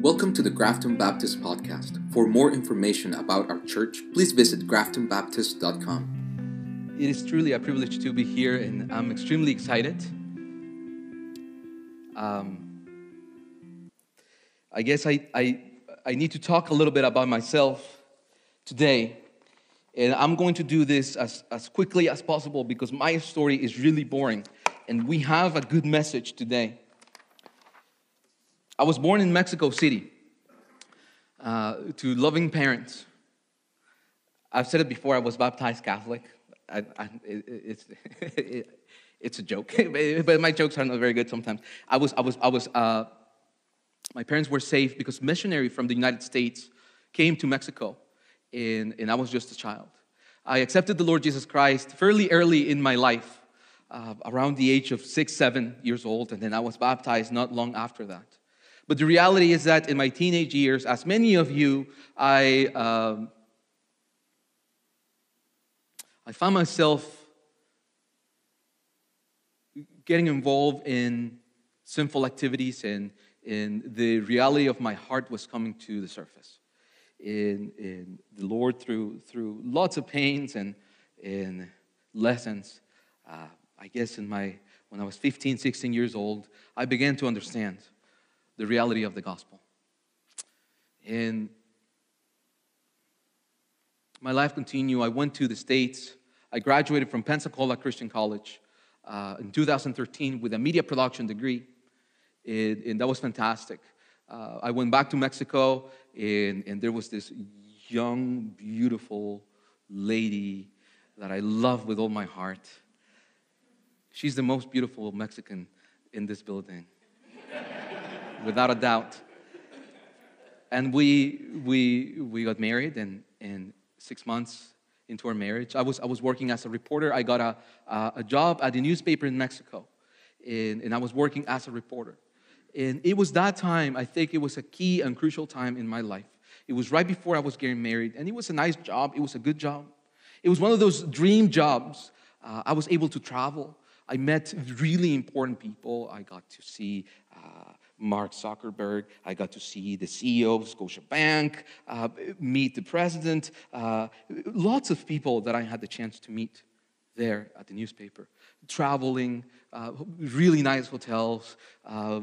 Welcome to the Grafton Baptist Podcast. For more information about our church, please visit graftonbaptist.com. It is truly a privilege to be here, and I'm extremely excited. Um, I guess I, I, I need to talk a little bit about myself today, and I'm going to do this as, as quickly as possible because my story is really boring, and we have a good message today. I was born in Mexico City uh, to loving parents. I've said it before, I was baptized Catholic. I, I, it, it's, it, it's a joke, but my jokes are not very good sometimes. I was, I was, I was, uh, my parents were saved because missionary from the United States came to Mexico, and, and I was just a child. I accepted the Lord Jesus Christ fairly early in my life, uh, around the age of six, seven years old, and then I was baptized not long after that. But the reality is that in my teenage years, as many of you, I, um, I found myself getting involved in sinful activities, and, and the reality of my heart was coming to the surface. In, in the Lord, through, through lots of pains and, and lessons, uh, I guess in my, when I was 15, 16 years old, I began to understand the reality of the gospel. And my life continued. I went to the States. I graduated from Pensacola Christian College uh, in 2013 with a media production degree, and, and that was fantastic. Uh, I went back to Mexico, and, and there was this young, beautiful lady that I love with all my heart. She's the most beautiful Mexican in this building without a doubt. And we, we, we got married, and, and six months into our marriage, I was, I was working as a reporter. I got a, a, a job at a newspaper in Mexico, and, and I was working as a reporter. And it was that time, I think it was a key and crucial time in my life. It was right before I was getting married, and it was a nice job. It was a good job. It was one of those dream jobs. Uh, I was able to travel. I met really important people. I got to see uh, Mark Zuckerberg. I got to see the CEO of Scotiabank, uh, meet the president. Uh, lots of people that I had the chance to meet there at the newspaper. Traveling, uh, really nice hotels. Uh,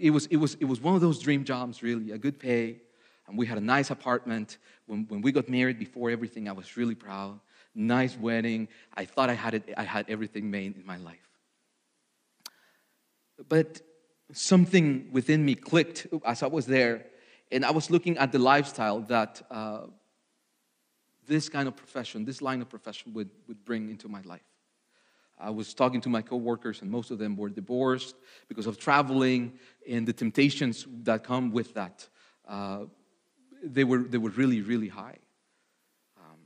it, was, it, was, it was one of those dream jobs, really, a good pay. And we had a nice apartment. When, when we got married, before everything, I was really proud. Nice wedding. I thought I had, it, I had everything made in my life. But something within me clicked as I was there, and I was looking at the lifestyle that uh, this kind of profession, this line of profession, would, would bring into my life. I was talking to my coworkers, and most of them were divorced because of traveling and the temptations that come with that. Uh, they, were, they were really, really high. Um,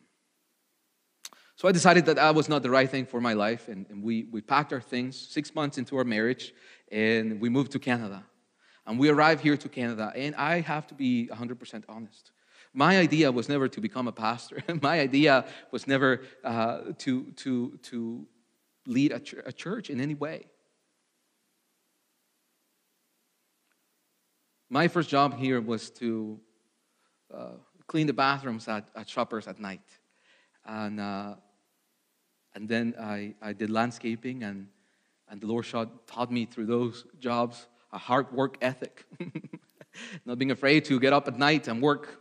so I decided that that was not the right thing for my life, and, and we, we packed our things six months into our marriage, and we moved to Canada. And we arrived here to Canada, and I have to be 100% honest. My idea was never to become a pastor. My idea was never uh, to, to, to lead a, ch- a church in any way. My first job here was to uh, clean the bathrooms at, at shoppers at night. And, uh, and then I, I did landscaping and and the Lord taught me through those jobs a hard work ethic, not being afraid to get up at night and work.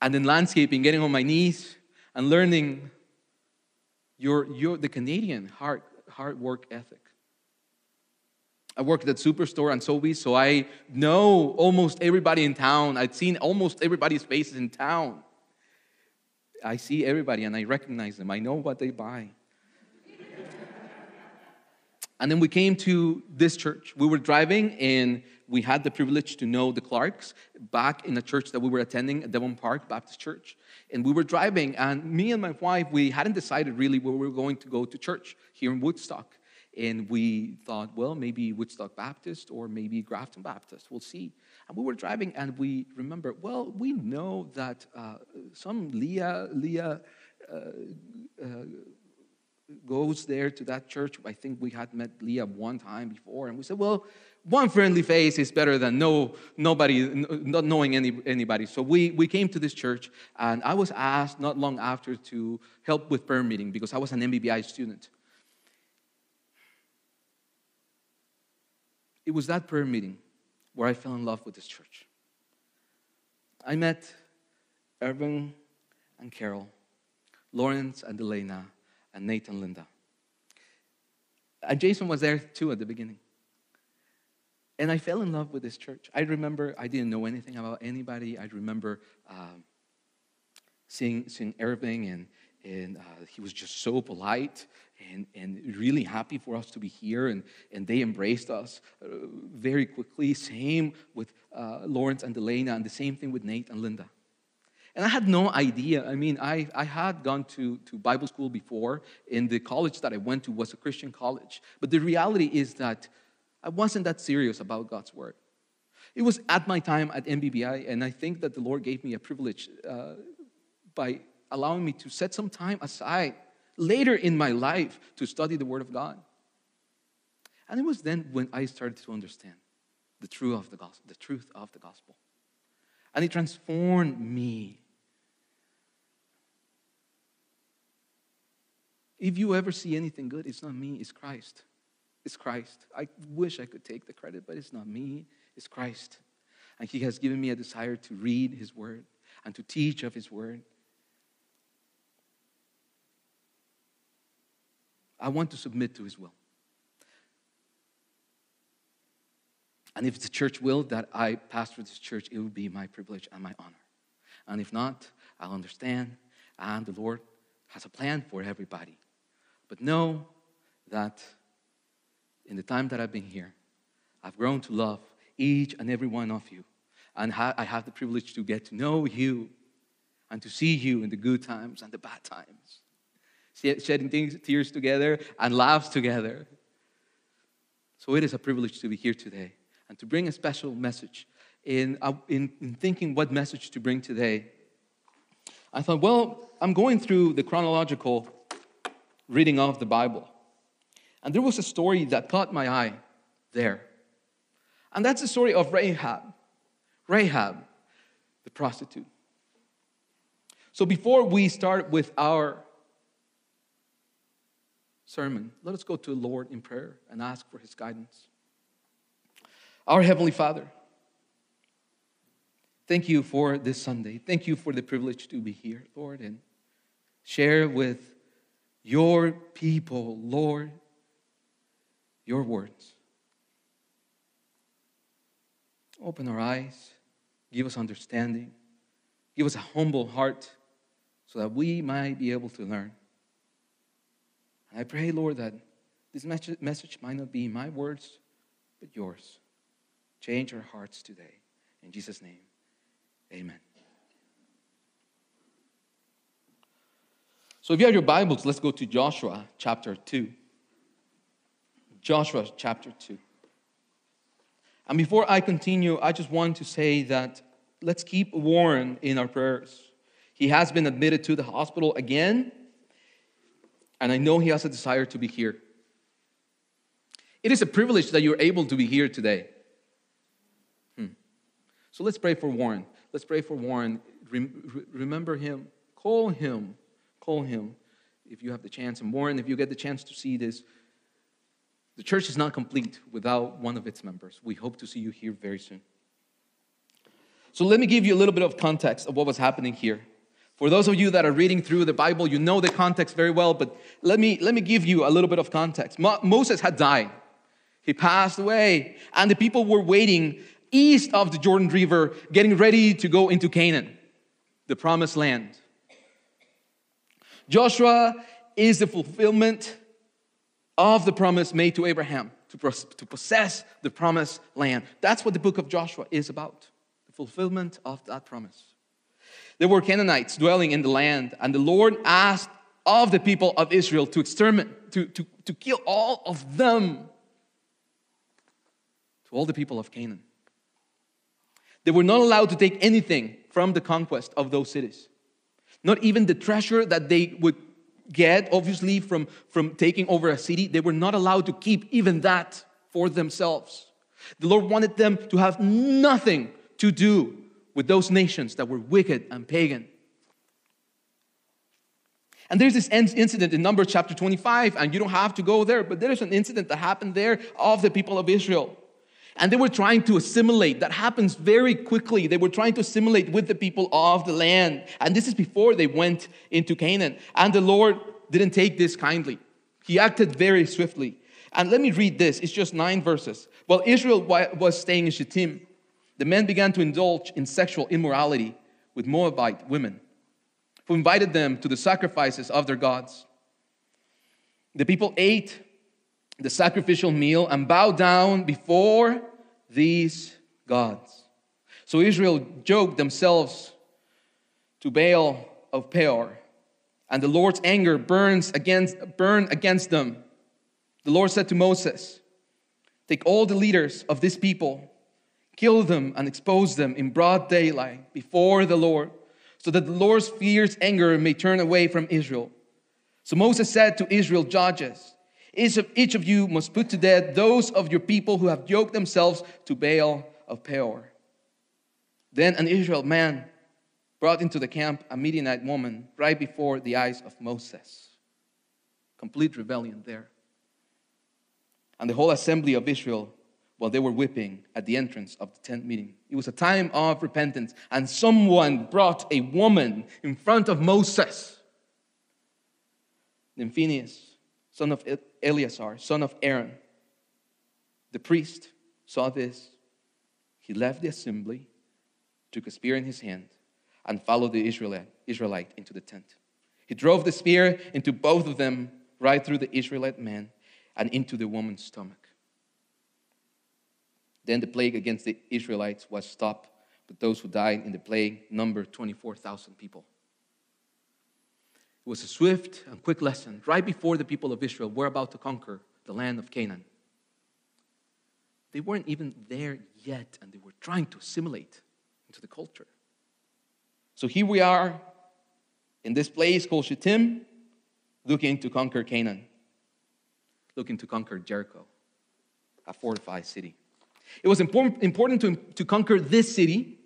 And in landscaping, getting on my knees and learning your, your, the Canadian hard, hard work ethic. I worked at Superstore and Sobeys, so I know almost everybody in town. I've seen almost everybody's faces in town. I see everybody and I recognize them. I know what they buy. And then we came to this church. We were driving and we had the privilege to know the Clarks back in the church that we were attending at Devon Park Baptist Church. And we were driving, and me and my wife, we hadn't decided really where we were going to go to church here in Woodstock. And we thought, well, maybe Woodstock Baptist or maybe Grafton Baptist. We'll see. And we were driving, and we remember, well, we know that uh, some Leah, Leah, uh, uh, goes there to that church. I think we had met Leah one time before, and we said, Well, one friendly face is better than no nobody not knowing any, anybody. So we, we came to this church and i was asked not long after to help with prayer meeting because i was an mbbi student. It was that prayer meeting where i fell in love with this church. I met Irving and Carol, Lawrence and Elena, and Nathan and Linda. And Jason was there too at the beginning. And I fell in love with this church. I remember I didn't know anything about anybody. I remember um, seeing, seeing Irving, and, and uh, he was just so polite and, and really happy for us to be here. And, and they embraced us uh, very quickly. Same with uh, Lawrence and Elena, and the same thing with Nate and Linda. And I had no idea. I mean, I, I had gone to, to Bible school before, and the college that I went to was a Christian college. But the reality is that I wasn't that serious about God's word. It was at my time at MBBI, and I think that the Lord gave me a privilege uh, by allowing me to set some time aside later in my life to study the Word of God. And it was then when I started to understand the truth of the gospel, the truth of the gospel. And it transformed me. If you ever see anything good, it's not me, it's Christ. It's Christ. I wish I could take the credit, but it's not me, it's Christ. And He has given me a desire to read His Word and to teach of His Word. I want to submit to His will. And if the church will that I pastor this church, it will be my privilege and my honor. And if not, I'll understand. And the Lord has a plan for everybody. But know that in the time that I've been here, I've grown to love each and every one of you. And I have the privilege to get to know you and to see you in the good times and the bad times. Shedding tears together and laughs together. So it is a privilege to be here today and to bring a special message. In, uh, in, in thinking what message to bring today, I thought, well, I'm going through the chronological reading of the Bible. And there was a story that caught my eye there. And that's the story of Rahab. Rahab, the prostitute. So before we start with our sermon, let us go to the Lord in prayer and ask for his guidance. Our Heavenly Father, thank you for this Sunday. Thank you for the privilege to be here, Lord, and share with your people, Lord, your words. Open our eyes, give us understanding, give us a humble heart so that we might be able to learn. And I pray, Lord, that this message might not be my words, but yours. Change our hearts today. In Jesus' name, amen. So if you have your Bibles, let's go to Joshua chapter 2. Joshua chapter 2. And before I continue, I just want to say that let's keep Warren in our prayers. He has been admitted to the hospital again, and I know he has a desire to be here. It is a privilege that you're able to be here today. Hmm. So let's pray for Warren. Let's pray for Warren. remember him. Call him. Call him if you have the chance. And Warren, if you get the chance to see this, the church is not complete without one of its members. We hope to see you here very soon. So, let me give you a little bit of context of what was happening here. For those of you that are reading through the Bible, you know the context very well, but let me, let me give you a little bit of context. Mo- Moses had died, he passed away, and the people were waiting east of the Jordan River, getting ready to go into Canaan, the promised land. Joshua is the fulfillment of the promise made to Abraham to, possess the promised land. That's what the book of Joshua is about the fulfillment of that promise. There were Canaanites dwelling in the land, and the Lord asked of the people of Israel to exterminate, to, to, to kill all of them, to all the people of Canaan. They were not allowed to take anything from the conquest of those cities, not even the treasure that they would get, obviously, from, from taking over a city, they were not allowed to keep even that for themselves. The Lord wanted them to have nothing to do with those nations that were wicked and pagan. And there's this incident in Numbers chapter 25, and you don't have to go there, but there is an incident that happened there of the people of Israel. And they were trying to assimilate. That happens very quickly. They were trying to assimilate with the people of the land. And this is before they went into Canaan. And the Lord didn't take this kindly, He acted very swiftly. And let me read this. It's just nine verses. While Israel was staying in Shittim, the men began to indulge in sexual immorality with Moabite women, who invited them to the sacrifices of their gods. The people ate the sacrificial meal and bow down before these gods. So Israel yoked themselves to Baal of Peor, and the Lord's anger burns against, burned against them. The Lord said to Moses, Take all the leaders of this people, kill them, and expose them in broad daylight before the Lord, so that the Lord's fierce anger may turn away from Israel. So Moses said to Israel judges, each of you must put to death those of your people who have yoked themselves to Baal of Peor. Then an Israel man brought into the camp a Midianite woman right before the eyes of Moses. Complete rebellion there. And the whole assembly of Israel, while they were whipping at the entrance of the tent meeting. It was a time of repentance, and someone brought a woman in front of Moses. Then son of Eleazar, son of Aaron. The priest saw this. He left the assembly, took a spear in his hand, and followed the Israelite, Israelite into the tent. He drove the spear into both of them, right through the Israelite man and into the woman's stomach. Then the plague against the Israelites was stopped, but those who died in the plague numbered 24,000 people. It was a swift and quick lesson right before the people of Israel were about to conquer the land of Canaan. They weren't even there yet, and they were trying to assimilate into the culture. So here we are in this place called Shittim, looking to conquer Canaan, looking to conquer Jericho, a fortified city. It was important, important to, to conquer this city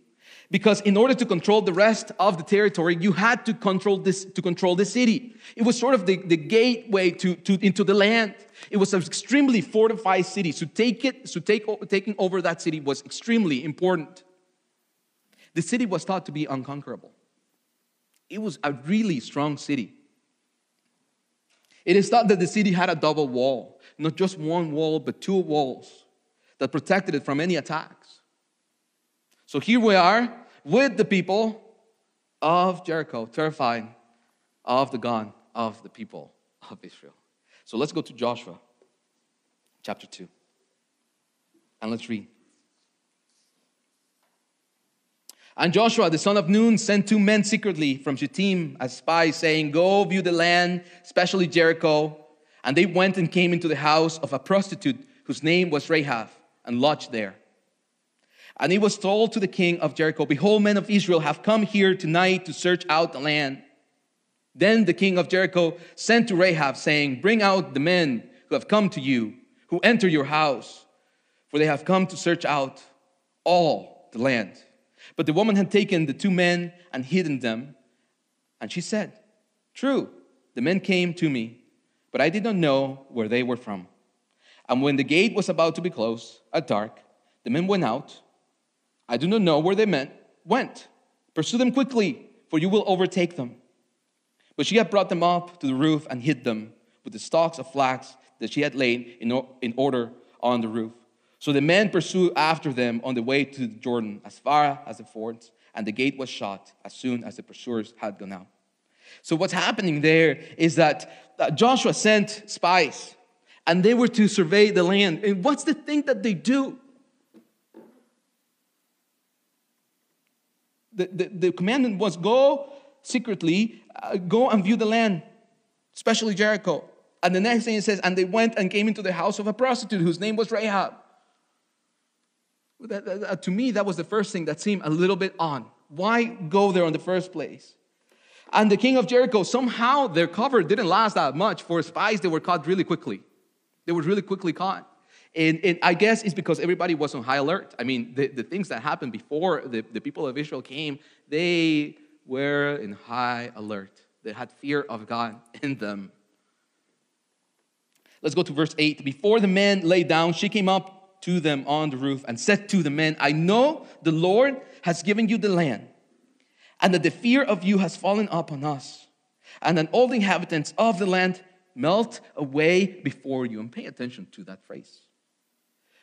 because in order to control the rest of the territory, you had to control this to control the city. It was sort of the, the gateway to, to into the land. It was an extremely fortified city. So take it, so take, taking over that city was extremely important. The city was thought to be unconquerable. It was a really strong city. It is thought that the city had a double wall, not just one wall, but two walls that protected it from any attacks. So here we are with the people of Jericho, terrified of the God of the people of Israel. So let's go to Joshua chapter 2. And let's read. And Joshua, the son of Nun, sent two men secretly from Shittim as spies, saying, Go view the land, especially Jericho. And they went and came into the house of a prostitute whose name was Rahab, and lodged there. And he was told to the king of Jericho, Behold, men of Israel have come here tonight to search out the land. Then the king of Jericho sent to Rahab, saying, Bring out the men who have come to you, who enter your house, for they have come to search out all the land. But the woman had taken the two men and hidden them. And she said, True, the men came to me, but I did not know where they were from. And when the gate was about to be closed at dark, the men went out I do not know where they meant, went. Pursue them quickly, for you will overtake them. But she had brought them up to the roof and hid them with the stalks of flax that she had laid in, in order on the roof. So the men pursued after them on the way to Jordan as far as the fords, and the gate was shut as soon as the pursuers had gone out. So what's happening there is that Joshua sent spies, and they were to survey the land. And what's the thing that they do? The, the, the commandment was go secretly, uh, go and view the land, especially Jericho. And the next thing it says, and they went and came into the house of a prostitute whose name was Rahab. That, that, that, to me, that was the first thing that seemed a little bit odd. Why go there in the first place? And the king of Jericho, somehow their cover didn't last that much. For spies, they were caught really quickly. They were really quickly caught. And, and I guess it's because everybody was on high alert. I mean, the, the things that happened before the, the people of Israel came, they were in high alert. They had fear of God in them. Let's go to verse 8. Before the men lay down, she came up to them on the roof and said to the men, I know the Lord has given you the land, and that the fear of you has fallen upon us, and that all the inhabitants of the land melt away before you. And pay attention to that phrase.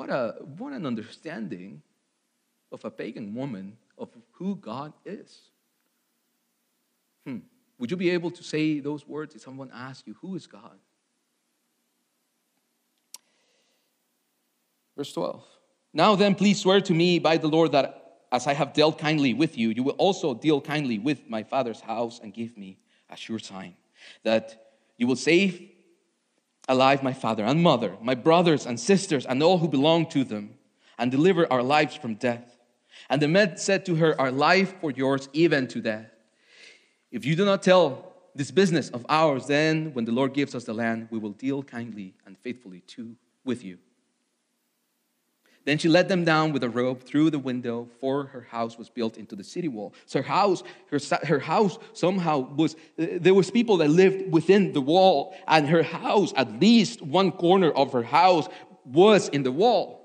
what a what an understanding of a pagan woman of who God is. Hmm. Would you be able to say those words if someone asks you, Who is God? Verse 12. Now then, please swear to me by the Lord that as I have dealt kindly with you, you will also deal kindly with my father's house and give me a sure sign that you will save alive my father and mother, my brothers and sisters, and all who belong to them, and deliver our lives from death. And the men said to her, Our life for yours, even to death. If you do not tell this business of ours, then when the Lord gives us the land, we will deal kindly and faithfully too with you. Then she let them down with a rope through the window, for her house was built into the city wall. So her house, her, her house somehow was, uh, there was people that lived within the wall, and her house, at least one corner of her house, was in the wall.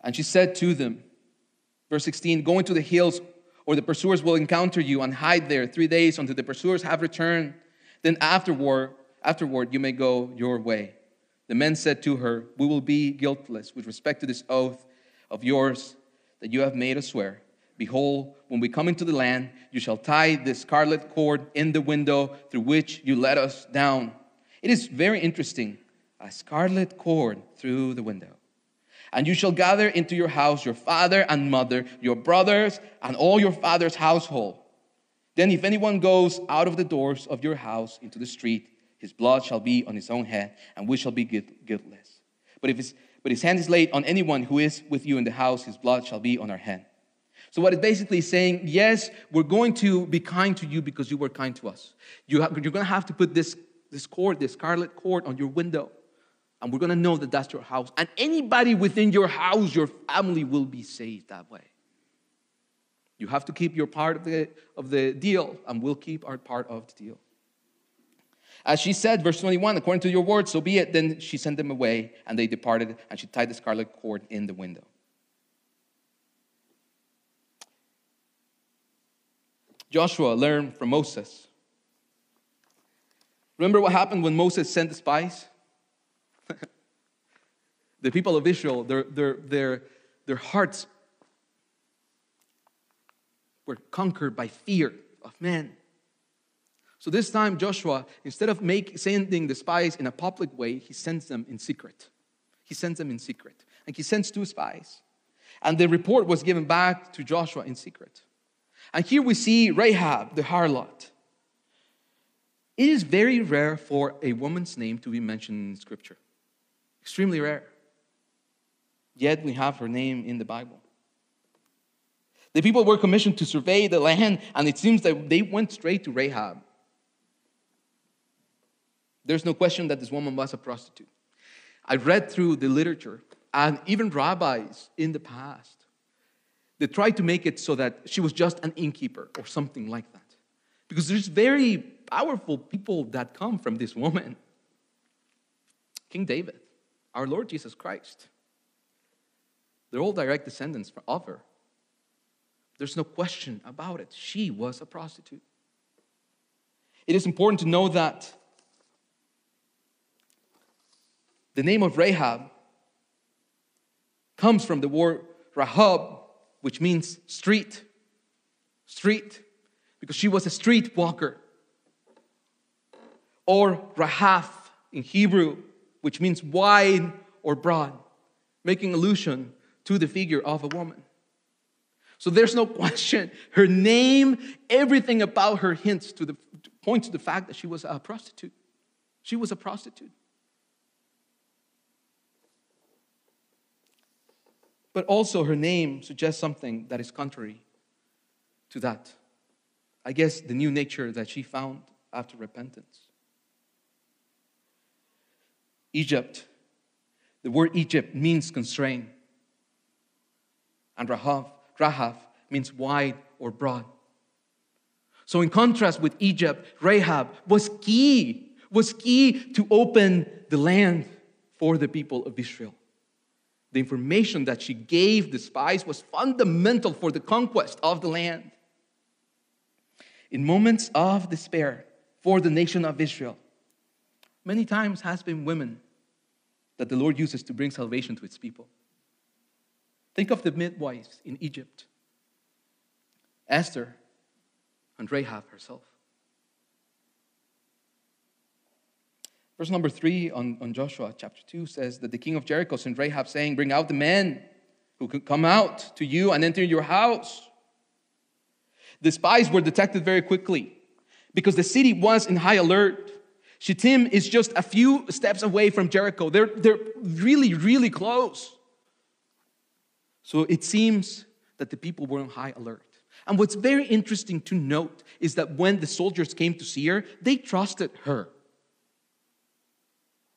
And she said to them, verse 16, Go into the hills, or the pursuers will encounter you, and hide there three days until the pursuers have returned. Then afterward, Afterward, you may go your way. The men said to her, We will be guiltless with respect to this oath of yours that you have made us swear. Behold, when we come into the land, you shall tie this scarlet cord in the window through which you let us down. It is very interesting a scarlet cord through the window. And you shall gather into your house your father and mother, your brothers, and all your father's household. Then, if anyone goes out of the doors of your house into the street, his blood shall be on his own head, and we shall be guiltless. But if his, but his hand is laid on anyone who is with you in the house, his blood shall be on our head. So what it's basically saying, yes, we're going to be kind to you because you were kind to us. You you're going to have to put this, this cord, this scarlet cord on your window. And we're going to know that that's your house. And anybody within your house, your family will be saved that way. You have to keep your part of the, of the deal, and we'll keep our part of the deal. As she said, verse 21, according to your word, so be it. Then she sent them away, and they departed, and she tied the scarlet cord in the window. Joshua learned from Moses. Remember what happened when Moses sent the spies? the people of Israel, their, their, their, their hearts were conquered by fear of men. So this time, Joshua, instead of make, sending the spies in a public way, he sends them in secret. He sends them in secret. And he sends two spies. And the report was given back to Joshua in secret. And here we see Rahab, the harlot. It is very rare for a woman's name to be mentioned in Scripture. Extremely rare. Yet we have her name in the Bible. The people were commissioned to survey the land, and it seems that they went straight to Rahab. There's no question that this woman was a prostitute. I read through the literature, and even rabbis in the past, they tried to make it so that she was just an innkeeper or something like that. Because there's very powerful people that come from this woman King David, our Lord Jesus Christ. They're all direct descendants of her. There's no question about it. She was a prostitute. It is important to know that The name of Rahab comes from the word Rahab, which means street. Street, because she was a street walker. or Rahaf in Hebrew, which means wide or broad, making allusion to the figure of a woman. So there's no question. Her name, everything about her hints to the points to the fact that she was a prostitute. She was a prostitute. But also her name suggests something that is contrary to that. I guess the new nature that she found after repentance. Egypt, the word Egypt means constraint. And Rahab, Rahab means wide or broad. So, in contrast with Egypt, Rahab was key, was key to open the land for the people of Israel. The information that she gave the spies was fundamental for the conquest of the land. In moments of despair for the nation of Israel, many times has been women that the Lord uses to bring salvation to its people. Think of the midwives in Egypt Esther and Rahab herself. Verse number three on, on Joshua chapter 2 says that the king of Jericho sent Rahab, saying, Bring out the men who could come out to you and enter your house. The spies were detected very quickly because the city was in high alert. Shittim is just a few steps away from Jericho. They're, they're really, really close. So it seems that the people were on high alert. And what's very interesting to note is that when the soldiers came to see her, they trusted her.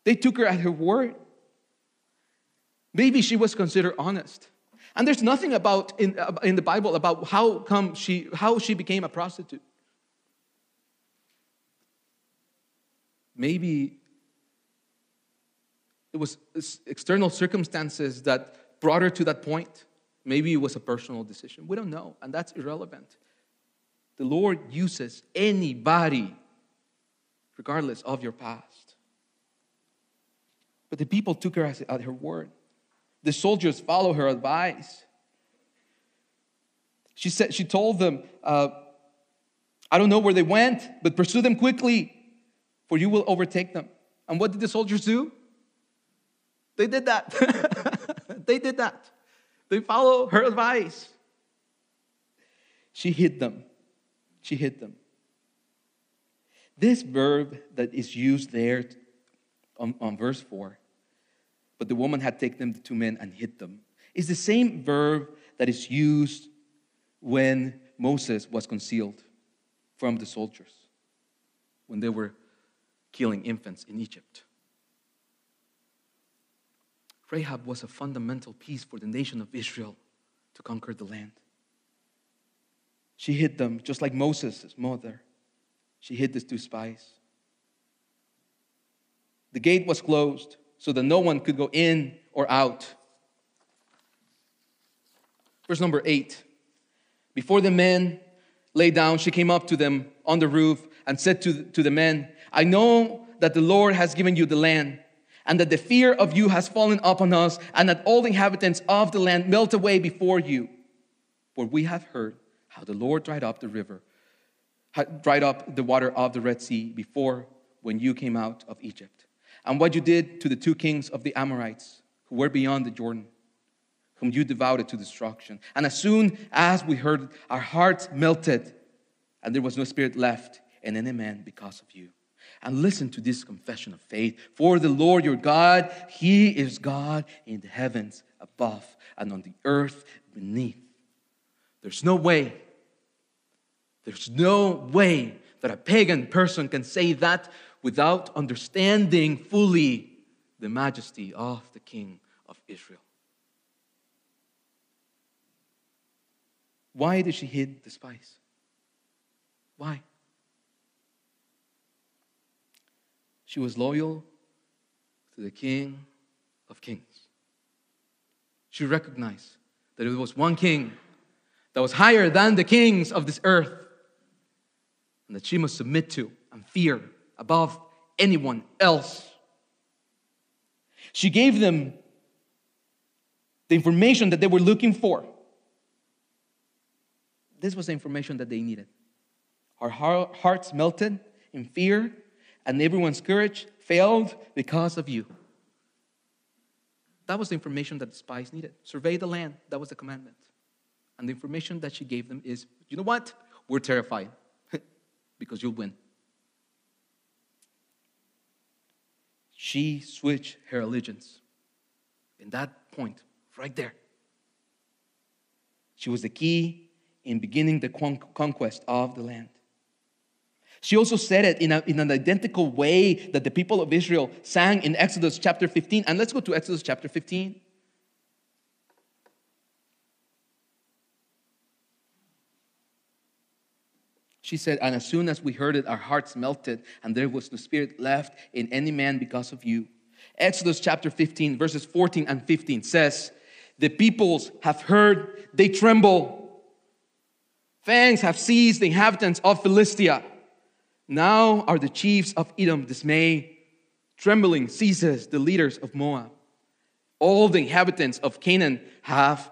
They took her at her word. Maybe she was considered honest. And there's nothing about in, uh, in the Bible about how come she how she became a prostitute. Maybe it was external circumstances that brought her to that point. Maybe it was a personal decision. We don't know, and that's irrelevant. The Lord uses anybody, regardless of your past. But the people took her at her word. The soldiers followed her advice. She said, she told them, uh, I don't know where they went, but pursue them quickly, for you will overtake them. And what did the soldiers do? They did that. they did that. They followed her advice. She hid them. She hid them. This verb that is used there on, on verse 4, but the woman had taken the two men and hid them, It's the same verb that is used when Moses was concealed from the soldiers, when they were killing infants in Egypt. Rahab was a fundamental piece for the nation of Israel to conquer the land. She hid them just like Moses' mother. She hid the two spies. The gate was closed so that no one could go in or out. Verse number eight. Before the men lay down, she came up to them on the roof and said to, to the men, I know that the Lord has given you the land and that the fear of you has fallen upon us, and that all the inhabitants of the land melt away before you. For we have heard how the Lord dried up the river, dried up the water of the Red Sea before when you came out of Egypt, and what you did to the two kings of the Amorites who were beyond the Jordan, whom you devoted to destruction. And as soon as we heard, our hearts melted, and there was no spirit left in any man because of you. And listen to this confession of faith. For the Lord your God, He is God in the heavens above and on the earth beneath. There's no way, there's no way that a pagan person can say that without understanding fully the majesty of the King of Israel. Why did she hid the spice? Why? She was loyal to the King of Kings. She recognized that it was one king that was higher than the kings of this earth and that she must submit to and fear above anyone else. She gave them the information that they were looking for. This was the information that they needed. Our hearts melted in fear and everyone's courage failed because of you. That was the information that the spies needed. Survey the land. That was the commandment. And the information that she gave them is you know what? We're terrified because you'll win. She switched her allegiance in that point, right there. She was the key in beginning the conquest of the land. She also said it in, a, in an identical way that the people of Israel sang in Exodus chapter 15. And let's go to Exodus chapter 15. She said, And as soon as we heard it, our hearts melted, and there was no spirit left in any man because of you. Exodus chapter 15, verses 14 and 15 says, The peoples have heard, they tremble. Fangs have seized the inhabitants of Philistia. Now are the chiefs of Edom dismayed. Trembling seizes the leaders of Moab. All the inhabitants of Canaan have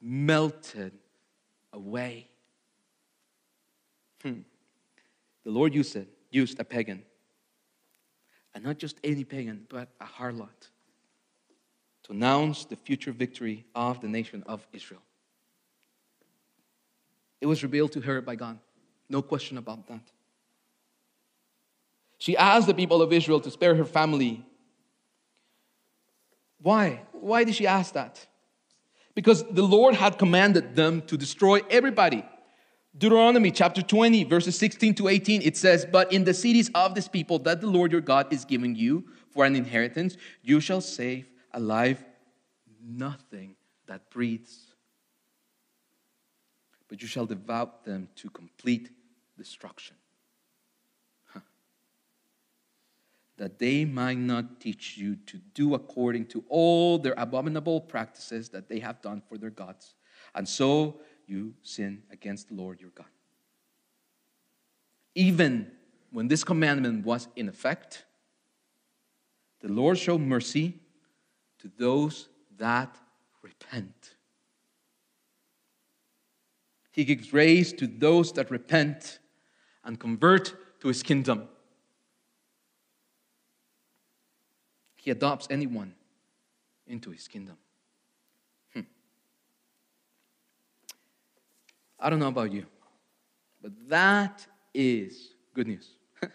melted away. Hmm. The Lord used it, used a pagan. And not just any pagan, but a harlot to announce the future victory of the nation of Israel. It was revealed to her by God. No question about that. She asked the people of Israel to spare her family. Why? Why did she ask that? Because the Lord had commanded them to destroy everybody. Deuteronomy chapter 20, verses 16 to 18, it says, But in the cities of this people that the Lord your God is giving you for an inheritance, you shall save alive nothing that breathes, but you shall devout them to complete destruction. that they might not teach you to do according to all their abominable practices that they have done for their gods. And so you sin against the Lord your God. Even when this commandment was in effect, the Lord showed mercy to those that repent. He gives grace to those that repent and convert to his kingdom. he adopts anyone into his kingdom. I don't know about you, but that is good news.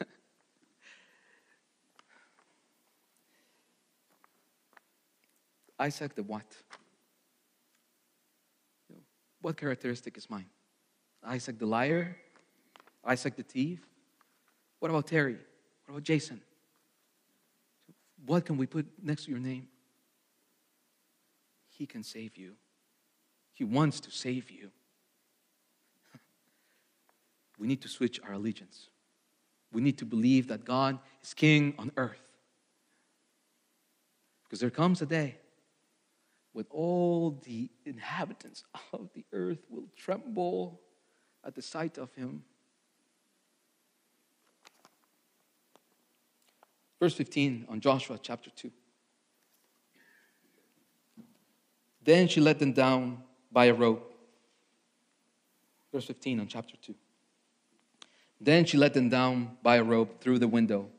Isaac the what? What characteristic is mine? Isaac the liar? Isaac the thief? What about Terry? What about Jason? What can we put next to your name? He can save you. He wants to save you. We need to switch our allegiance. We need to believe that God is king on earth. Because there comes a day when all the inhabitants of the earth will tremble at the sight of him. Verse 15 on Joshua chapter 2. Then she let them down by a rope. Verse 15 on chapter 2. Then she let them down by a rope through the window,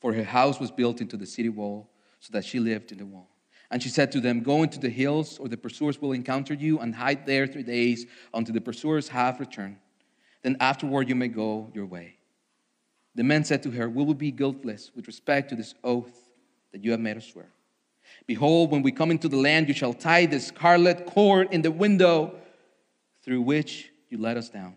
for her house was built into the city wall, so that she lived in the wall. And she said to them, Go into the hills, or the pursuers will encounter you, and hide there three days until the pursuers have returned. Then afterward you may go your way. The men said to her, We will be guiltless with respect to this oath that you have made us swear. Behold, when we come into the land, you shall tie the scarlet cord in the window through which you let us down.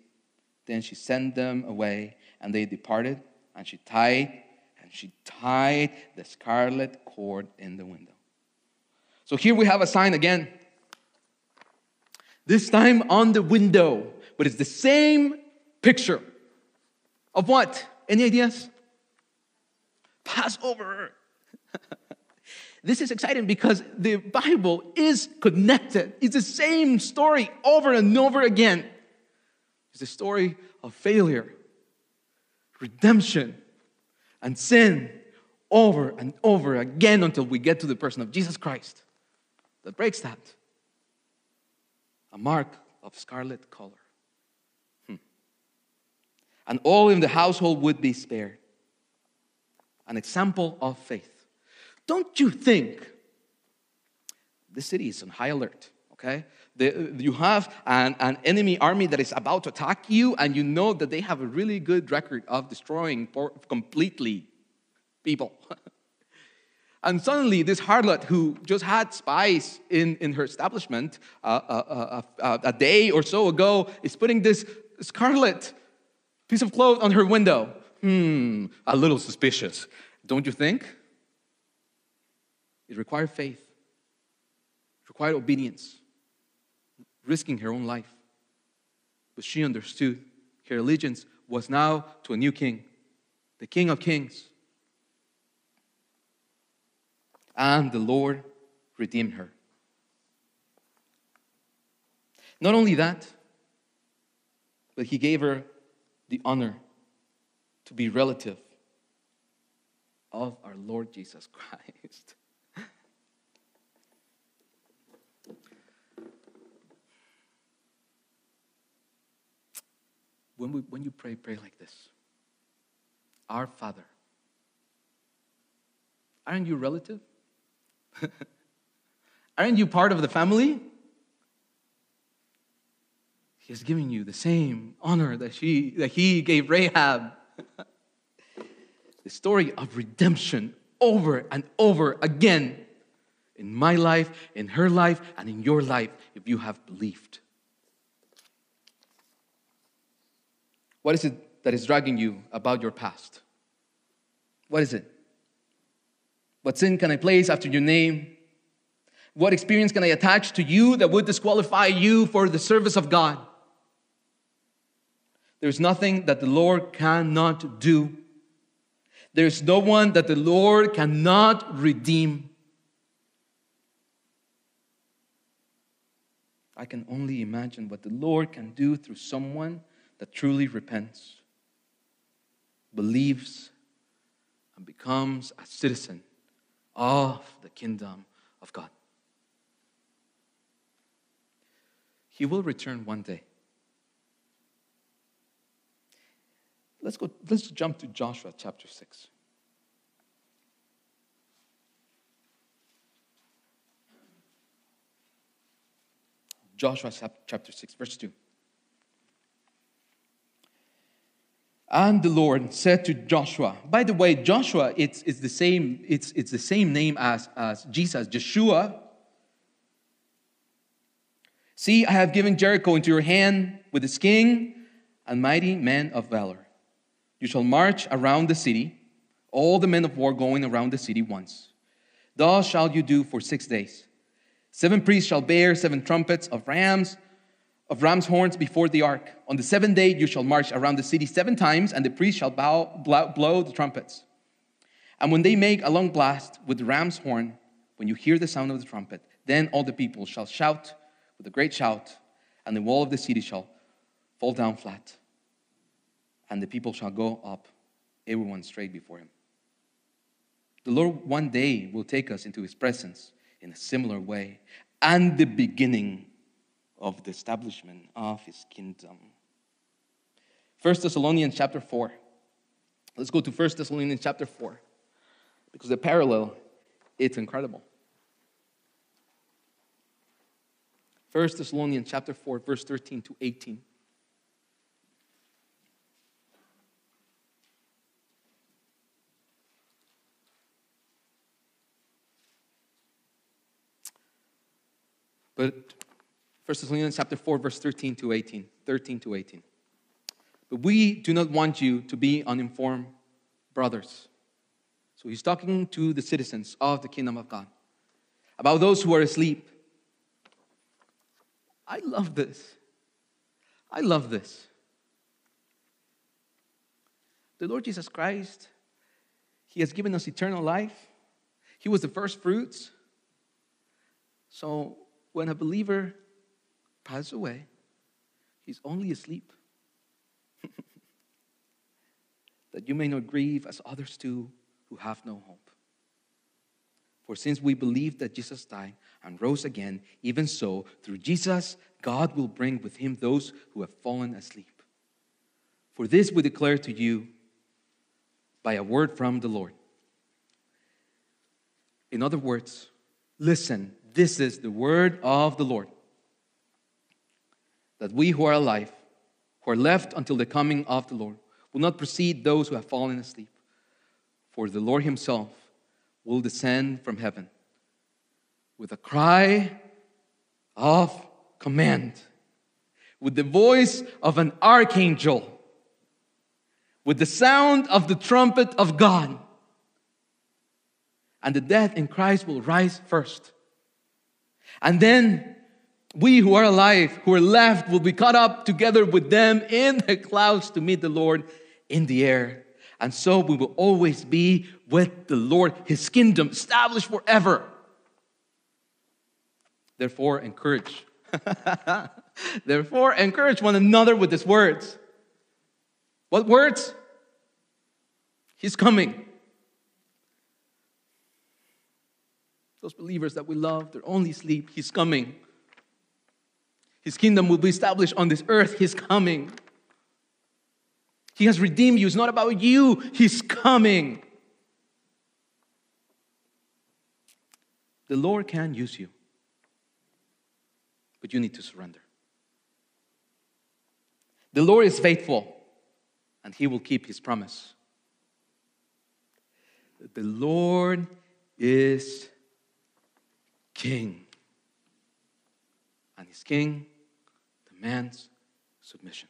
Then she sent them away, and they departed, and she tied, and she tied the scarlet cord in the window. So here we have a sign again. This time on the window, but it's the same picture of what? Any ideas? pass over this is exciting because the Bible is connected. It's the same story over and over again. It's a story of failure, redemption, and sin over and over again until we get to the person of Jesus Christ that breaks that. A mark of scarlet color. Hmm. And all in the household would be spared. An example of faith. Don't you think this city is on high alert, okay? The, you have an, an enemy army that is about to attack you, and you know that they have a really good record of destroying completely people. and suddenly, this harlot who just had spies in, in her establishment uh, uh, uh, uh, a day or so ago is putting this scarlet piece of cloth on her window. Hmm, a little suspicious, don't you think? It required faith, it required obedience, risking her own life. But she understood her allegiance was now to a new king, the King of Kings and the Lord redeemed her. Not only that, but he gave her the honor to be relative of our Lord Jesus Christ. When, we, when you pray, pray like this Our Father. Aren't you relative? Aren't you part of the family? He is giving you the same honor that, she, that he gave Rahab. the story of redemption over and over again in my life, in her life, and in your life if you have believed. What is it that is dragging you about your past? What is it? What sin can I place after your name? What experience can I attach to you that would disqualify you for the service of God? There's nothing that the Lord cannot do. There's no one that the Lord cannot redeem. I can only imagine what the Lord can do through someone that truly repents, believes, and becomes a citizen of the kingdom of God. He will return one day. Let's go, let's jump to Joshua chapter 6. Joshua chapter 6, verse 2. And the Lord said to Joshua, by the way, Joshua, it's, it's, the, same, it's, it's the same name as, as Jesus, Joshua. See, I have given Jericho into your hand with its king and mighty men of valor. You shall march around the city, all the men of war going around the city once. Thus shall you do for six days. Seven priests shall bear seven trumpets of rams of ram's horns before the ark. On the seventh day you shall march around the city seven times, and the priests shall bow, blow the trumpets. And when they make a long blast with the ram's horn, when you hear the sound of the trumpet, then all the people shall shout with a great shout, and the wall of the city shall fall down flat, and the people shall go up, everyone straight before him. The Lord one day will take us into his presence in a similar way, and the beginning of the establishment of his kingdom. 1 Thessalonians chapter 4. Let's go to 1 Thessalonians chapter 4 because the parallel it's incredible. 1 Thessalonians chapter 4 verse 13 to 18. But 1 Thessalonians chapter 4, verse 13 to 18. 13 to 18. But we do not want you to be uninformed brothers. So he's talking to the citizens of the kingdom of God about those who are asleep. I love this. I love this. The Lord Jesus Christ, He has given us eternal life. He was the first fruits. So when a believer passes away, he's only asleep. that you may not grieve as others do who have no hope. For since we believe that Jesus died and rose again, even so, through Jesus, God will bring with him those who have fallen asleep. For this we declare to you by a word from the Lord. In other words, listen, this is the word of the Lord. That we who are alive, who are left until the coming of the Lord, will not precede those who have fallen asleep. For the Lord Himself will descend from heaven with a cry of command, with the voice of an archangel, with the sound of the trumpet of God. And the dead in Christ will rise first. And then we who are alive, who are left, will be caught up together with them in the clouds to meet the Lord in the air. And so we will always be with the Lord, his kingdom established forever. Therefore, encourage. Therefore, encourage one another with these words. What words? He's coming. Those believers that we love, they're only asleep. He's coming. His kingdom will be established on this earth. He's coming. He has redeemed you. It's not about you, He's coming. The Lord can use you, but you need to surrender. The Lord is faithful, and He will keep His promise. The Lord is King, and His King demands submission.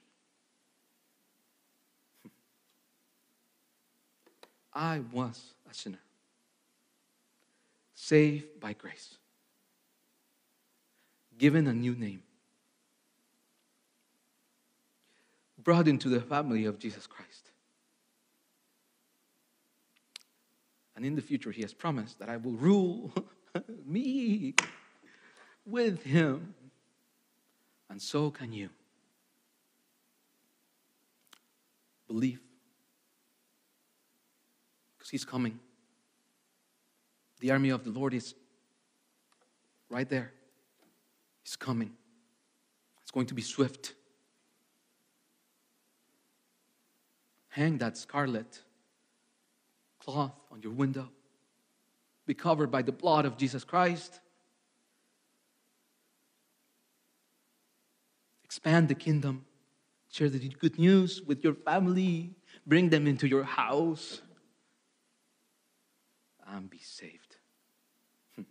Hmm. I was a sinner, saved by grace, given a new name, brought into the family of Jesus Christ. And in the future, He has promised that I will rule me with Him. And so can you. Believe Because he's coming. The army of the Lord is right there. He's coming. It's going to be swift. Hang that scarlet cloth on your window. Be covered by the blood of Jesus Christ. Expand the kingdom. Share the good news with your family. Bring them into your house and be saved. Hmm.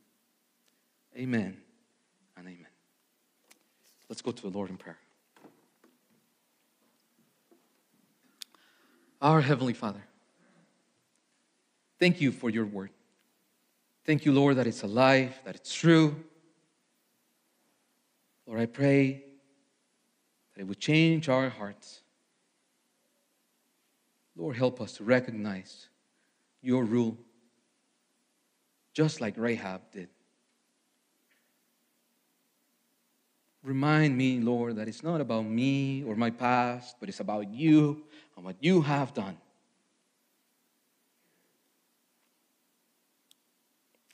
amen and amen. Let's go to the Lord in prayer. Our Heavenly Father, thank you for your word. Thank you, Lord, that it's alive, that it's true. Lord, I pray it would change our hearts. Lord, help us to recognize your rule just like Rahab did. Remind me, Lord, that it's not about me or my past, but it's about you and what you have done.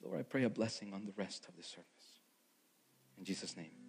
Lord, I pray a blessing on the rest of the service. In Jesus' name.